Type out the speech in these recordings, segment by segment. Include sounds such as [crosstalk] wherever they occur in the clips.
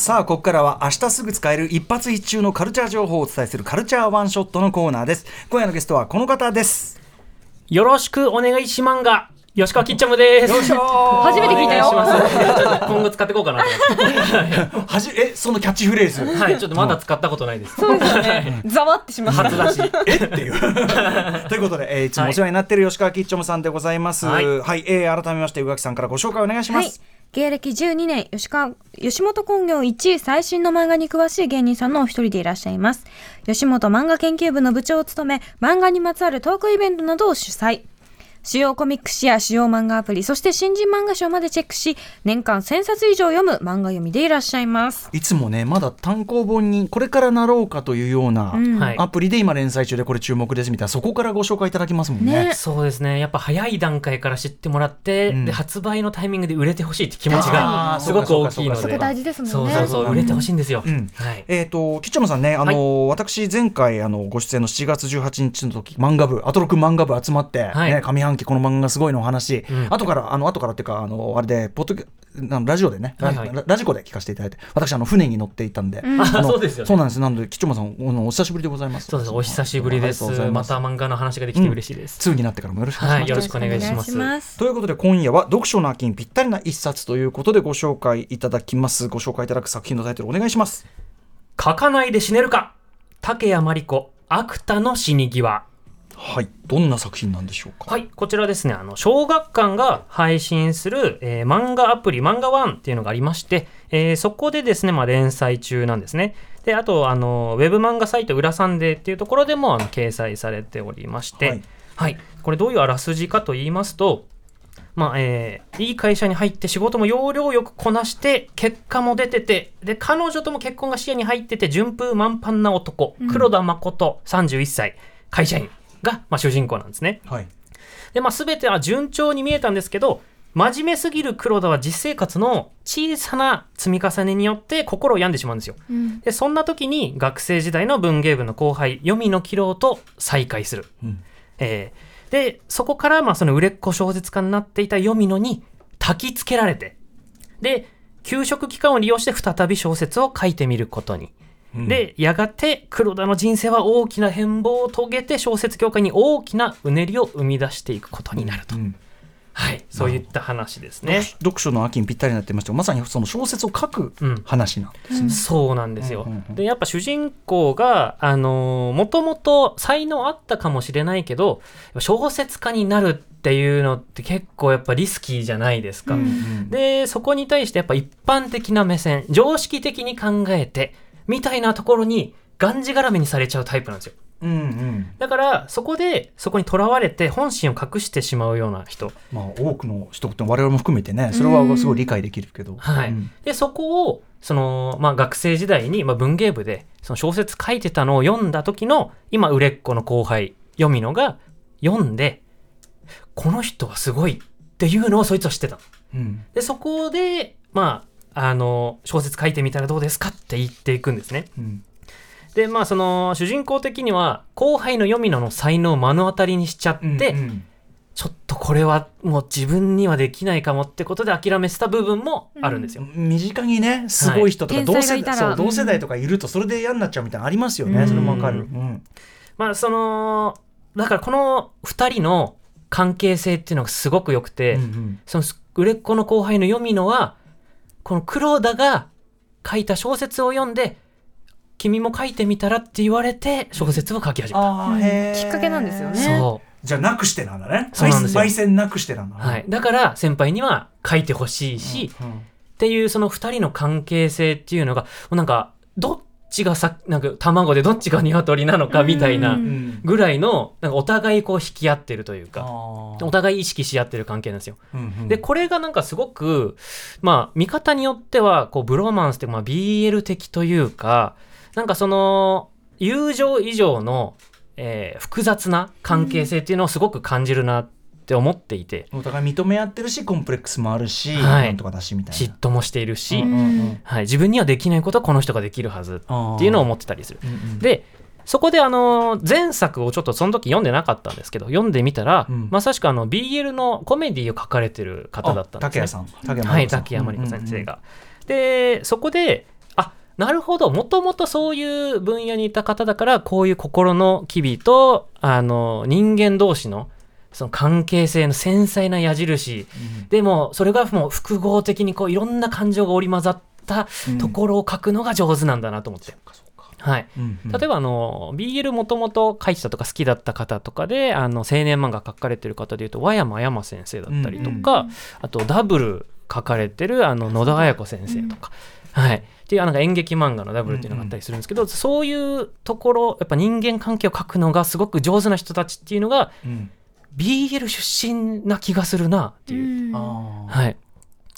さあここからは明日すぐ使える一発一中のカルチャー情報をお伝えするカルチャーワンショットのコーナーです今夜のゲストはこの方ですよろしくお願いしまんが吉川きっちゃむです。初めて聞いたよお願いします。ちょっと今後使っていこうかなはじえそのキャッチフレーズ？はい、ちょっとまだ使ったことないです。そうですよね。ざわってしまった。初出し。え？っていう [laughs] ということで、えーいつもお世話になっている吉川きっちょむさんでございますは、はいいえー改めまして宇垣さんからご紹介お願いしまはいす、。芸歴12年、吉川、吉本興業1位最新の漫画に詳しい芸人さんのお一人でいらっしゃいます。吉本漫画研究部の部長を務め、漫画にまつわるトークイベントなどを主催。主要コミック誌や主要漫画アプリ、そして新人漫画賞までチェックし、年間1000冊以上読む漫画読みでいらっしゃいます。いつもねまだ単行本にこれからなろうかというような、うんはいアプリで今連載中でこれ注目ですみたいなそこからご紹介いただきますもんねねそうですね。やっぱ早い段階から知ってもらって、うんで発売のタイミングで売れてほしいって気持ちあがーすごく大きいので。そこ大事ですもんね。そうそうそう、売れてほしいんですよ。うんはい。えー、とキッチョムさんね、あの私、前回あのご出演の7月18日の時漫画部、アトロク漫画部集まって、はいね、上半期、この漫画がすごいのお話、うん後から、あの後からっていうか、あのあれで、ポッドキャあのラジオでね、ラはいはいララジコで聞かせていただいて、私、あの船に乗っていたんで、んあそうですよねそうなんです、なので、キッチョムさん、あのお久しぶりでございます。そうです。お久しぶりです。りがとうございまた漫画の話ができて嬉しいです。2になってからもよろしくお願いします。はいよろしくお願いしますということで今夜は読書の秋にぴったりな一冊ということでご紹介いただきますご紹介いただく作品のタイトルお願いします書かないで死ねるか竹谷真理子、芥の死に際。はい。どんな作品なんでしょうか？はい、こちらですね、あの、小学館が配信する、えー漫画アプリ、漫画ワンっていうのがありまして、えーそこでですね、まあ、連載中なんですね。で、あと、あの、ウェブ漫画サイト、裏サンデーっていうところでも、あの、掲載されておりまして、ははい。い、これどういうあらすじかと言いますと、まあ、えーいい会社に入って仕事も要領よくこなして、結果も出てて、で、彼女とも結婚が視野に入ってて、順風満帆な男、黒田誠、31歳、会社員が、まあ、主人公なんですね。はいで、まあ、全ては順調に見えたんですけど、真面目すぎる黒田は実生活の小さな積み重ねによって心を病んでしまうんですよ。うんで、そんな時に学生時代の文芸部の後輩、読みのキロと再会する。うんえーで、そこから、まあ、その売れっ子小説家になっていた読みのに焚きつけられて、で、休職期間を利用して再び小説を書いてみることに。うんで、やがて黒田の人生は大きな変貌を遂げて小説業界に大きなうねりを生み出していくことになると。うんはい、そういった話ですね。読書の秋にぴったりになってましたがまさにその小説を書くうん話なんですね、そうなんですよ。うんうんうんで、やっぱ主人公が、あのーもともと才能あったかもしれないけど、小説家になるっていうのって結構やっぱリスキーじゃないですか。うんうんで、そこに対してやっぱ一般的な目線、常識的に考えて、みたいなところにがんじがらめにされちゃうタイプなんですよ。うんうんだから、そこで、そこにとらわれて本心を隠してしまうような人。まあ多くの人って我々も含めてねそれはすごい理解できるけど、はい。うんで、そこを、その、まあ、学生時代に、まあ、文芸部で、その小説書いてたのを読んだ時の、今、売れっ子の後輩、読みのが、読んで、この人はすごいっていうのをそいつは知ってた。うんで、そこで、まあ、あの、小説書いてみたらどうですかって言っていくんですね。うん。で、まあ、その、主人公的には、後輩の読みのの才能を目の当たりにしちゃって、うんうん。ちょっとこれはもう自分にはできないかもってことで諦めてた部分もあるんですよ。身近にねすごい人とか、はい。同世天才がいたらそううん同世代とかいるとそれで嫌になっちゃうみたいなのありますよね、うん。それもわかる、うん。まあそのだからこの2人の関係性っていうのがすごく良くて、うんうん。その売れっ子の後輩の読みのはこの黒田が書いた小説を読んで君も書いてみたらって言われて小説を書き始めた。あーへー。きっかけなんですよね。そじゃあなくしてなんだね。そうなんですよ。焙煎なくしてなんだう、はい、だから先輩には書いてほしいし、うんっていうその2人の関係性っていうのがもうなんかどっちがさなんか卵でどっちが鶏なのかみたいなぐらいのなんかお互いこう引き合ってるというかあおー互い意識し合ってる関係なんですよ。うんうん。で、これがなんかすごく、まあ、見方によっては、こう、ブロマンスって、まあ、BL 的というか、なんかその、友情以上の、えー複雑な関係性っていうのをすごく感じるなって思っていて、お互い認め合ってるしコンプレックスもあるし、はい。なんとかだしみたいな。嫉妬もしているし、うんうんうん。はい、自分にはできないことはこの人ができるはずっていうのを思ってたりする。うんうん。で、そこであの前作をちょっとその時読んでなかったんですけど読んでみたら、うん。まさしくあの BL のコメディを書かれてる方だったんですね。竹谷さん。竹谷はい、真理子さん。竹山理子先生が。で、そこで、なるほど。もともとそういう分野にいた方だからこういう心の機微とあの人間同士のその関係性の繊細な矢印、でもそれがもう複合的にこういろんな感情が織り交ざったところを書くのが上手なんだなと思って。はい、うんうん。例えばあの BL もともと書いてたとか好きだった方とかであの青年漫画書かれてる方でいうと和山山先生だったりとか、あとダブル書かれてるあの野田綾子先生とか、はい、っていうあなんか演劇漫画のダブルっていうのがあったりするんですけど、そういうところやっぱ人間関係を書くのがすごく上手な人たちっていうのがうん、BL 出身な気がするなっていう。はい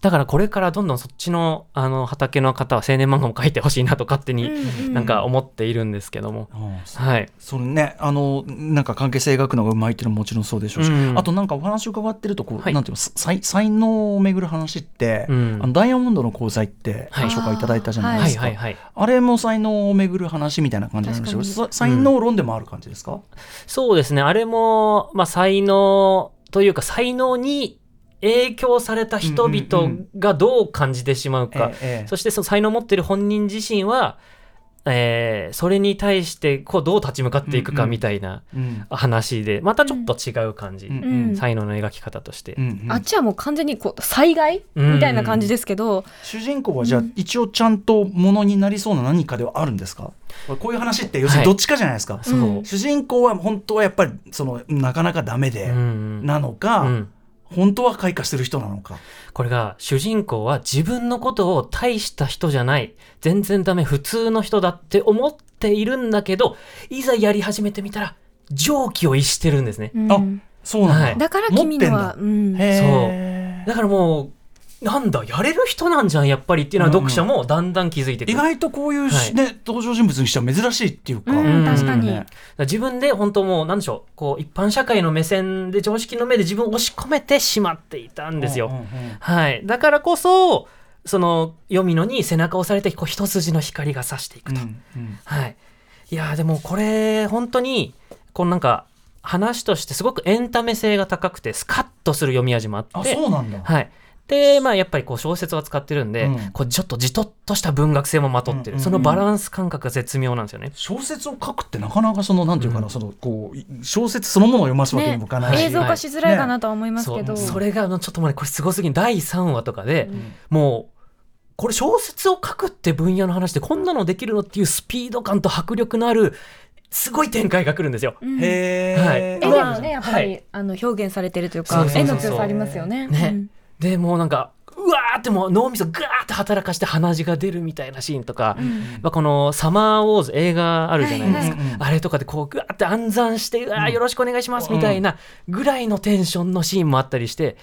だからこれからどんどんそっちのあの畑の方は青年漫画も書いてほしいなと勝手になんか思っているんですけども、はい、それねあのなんか関係性描くのがうまいっていうのももちろんそうでしょうし、うんあとなんかお話を伺ってるとこう、はい。なんていうの才才能を巡る話って、うん。あのダイヤモンドの功罪ってごはい。紹介いただいたじゃないはいですか、はいはいあれも才能を巡る話みたいな感じなんでしょう確さ才能論でもある感じですか、そうですね。あれも、まあ、才能というか才能に影響された人うんうんう々ん。がどう感じてしまうか、そしてその才能を持っている本人自身は、えーそれに対してこうどう立ち向かっていくかうんうん。みたいなうん。話でまたちょっと違う感じ、うん。うん。才能の描き方として。うんうん。あっちはもう完全にこう災害うん。みたいな感じですけど、主人公はじゃあ一応ちゃんとものになりそうな何かではあるんですか？こういう話って要するにどっちかじゃないですか、そう、うん。主人公は本当はやっぱりそのなかなかダメでうん。なのか、うん本当は開花してる人なのか。これが主人公は自分のことを大した人じゃない。全然ダメ普通の人だって思っているんだけどいざやり始めてみたら常軌を逸してるんですね。うん。あそうなんだ、はい。だから君のは、持うんへー。だからもうなんだやれる人なんじゃんやっぱりっていうのはうんうん読者もだんだん気づいてくる、意外とこういうし、はい。ね登場人物にしては珍しいっていうか、うん確かに。ね自分で本当もうなんでしょうこう一般社会の目線で常識の目で自分を押し込めてしまっていたんですよ、うんうんうん。はい。だからこそその読みのに背中を押されてこう一筋の光が差していくと、うんうん。はい。いやーでもこれ本当にこのなんか話としてすごくエンタメ性が高くてスカッとする読み味もああって。そうなんだ、はい。でまあやっぱりこう小説を扱ってるんで、うん。こうちょっとじとっとした文学性もまとってる、うんうんそのバランス感覚が絶妙なんですよね。小説を書くってなかなかそのなんていうかな、うん。そのこう小説そのものを読ますわけにもいかない。し、映像化しづらいかなとは思いますけど、そう。それがあのちょっと待ってこれすごすぎる第3話とかで、うん。もうこれ小説を書くって分野の話でこんなのできるのっていうスピード感と迫力のあるすごい展開が来るんですよ。うん。へはい。え、絵でもねやっぱり、はい。あの表現されてるというかそうそうそうそう。絵の強さありますよね。ね。うんでもうなんかうわーってもう脳みそガーって働かして鼻血が出るみたいなシーンとか、うん。まあ、この「サマーウォーズ」映画あるじゃないですか、はいはいあれとかでこうグワーって暗算して「うわーよろしくお願いします」みたいなぐらいのテンションのシーンもあったりして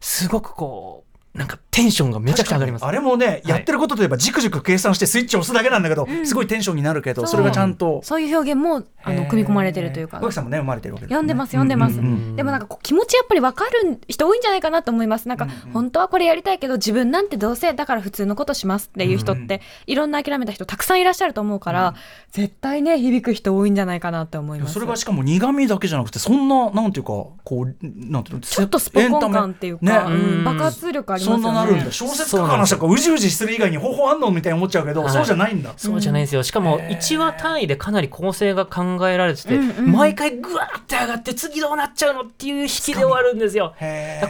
すごくこうなんかテンションがめちゃくちゃ上がります。あれもね、い。やってることといえばじくじく計算してスイッチを押すだけなんだけど、ん。すごいテンションになるけどそれがちゃんと。そういう表現もあの組み込まれてるというか。小木さんもね生まれてるわけですね。読んでます読んでます、ううんでもなんかこう気持ちやっぱり分かる人多いんじゃないかなと思います。なんか、うんうん本当はこれやりたいけど自分なんてどうせだから普通のことしますっていう人って、いろんな諦めた人たくさんいらっしゃると思うから、絶対ね響く人多いんじゃないかなって思います。それがしかも苦味だけじゃなくてそんななんていうかこうなんていうのちょっとスポコン感っていうか、爆発力ありますよねそんななるんだ。小説書く話とかうじうじする以外に方法あんのみたいに思っちゃうけど、はい。そうじゃないんだ。そうじゃないんですよ。しかもへー。1話単位でかなり構成が考えられてて、毎回グワーって上がって次どうなっちゃうのっていう引きで終わるんですよ。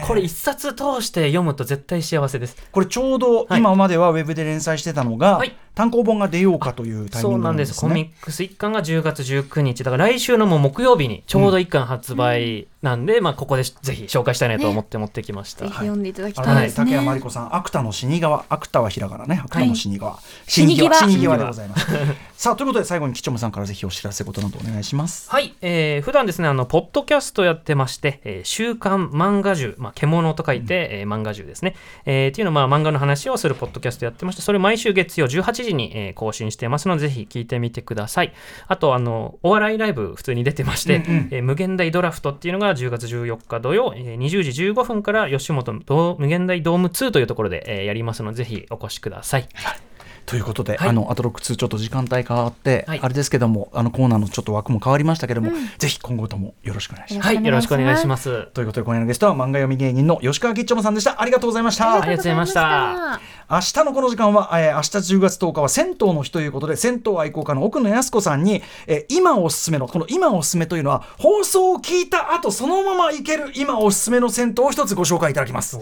これ一冊通して読むと絶対幸せです。これちょうどはい。今まではウェブで連載してたのが、はい単行本が出ようかというタイミングそうなで。なんんですすね。コミックス1巻が10月19日。だから来週のもう木曜日にちょうど1巻発売なんで、まあここでぜひ紹介したいなと思って持ってきました。ぜひ読んでいただきたいですね、竹山真理子さん、芥の死に川、芥はひらがなね、芥の死に川、死に際死に際でございます。[laughs] さあ、ということで、最後に吉村さんからぜひお知らせことなどお願いします。はい、えー、普段ですね、あの、ポッドキャストやってまして、えー週刊漫画獣、まあ、獣と書いて、えー漫画獣ですね。えーっていうのは、まあ、漫画の話をするポッドキャストやってまして、それ毎週月曜18時に、えー更新してますので、ぜひ聞いてみてください。あと、あの、お笑いライブ普通に出てまして、うんうんえー無限大ドラフトっていうのが10月14日土曜、えー20時15分から吉本の無限大ドーム2というところで、えーやりますので、ぜひお越しください。ということで、はいあのアトロック2ちょっと時間帯変わって、はいあれですけどもあのコーナーのちょっと枠も変わりましたけども、ぜひ今後ともよろしくお願いします。はい、よろしくお願いします。ということで今夜のゲストは漫画読み芸人の吉川吉兆さんでしたありがとうございましたありがとうございました明日のこの時間は、えー明日10月10日は銭湯の日ということで銭湯愛好家の奥野靖子さんに、えー今おすすめのこの今おすすめというのは放送を聞いた後そのまま行ける今おすすめの銭湯を一つご紹介いただきます。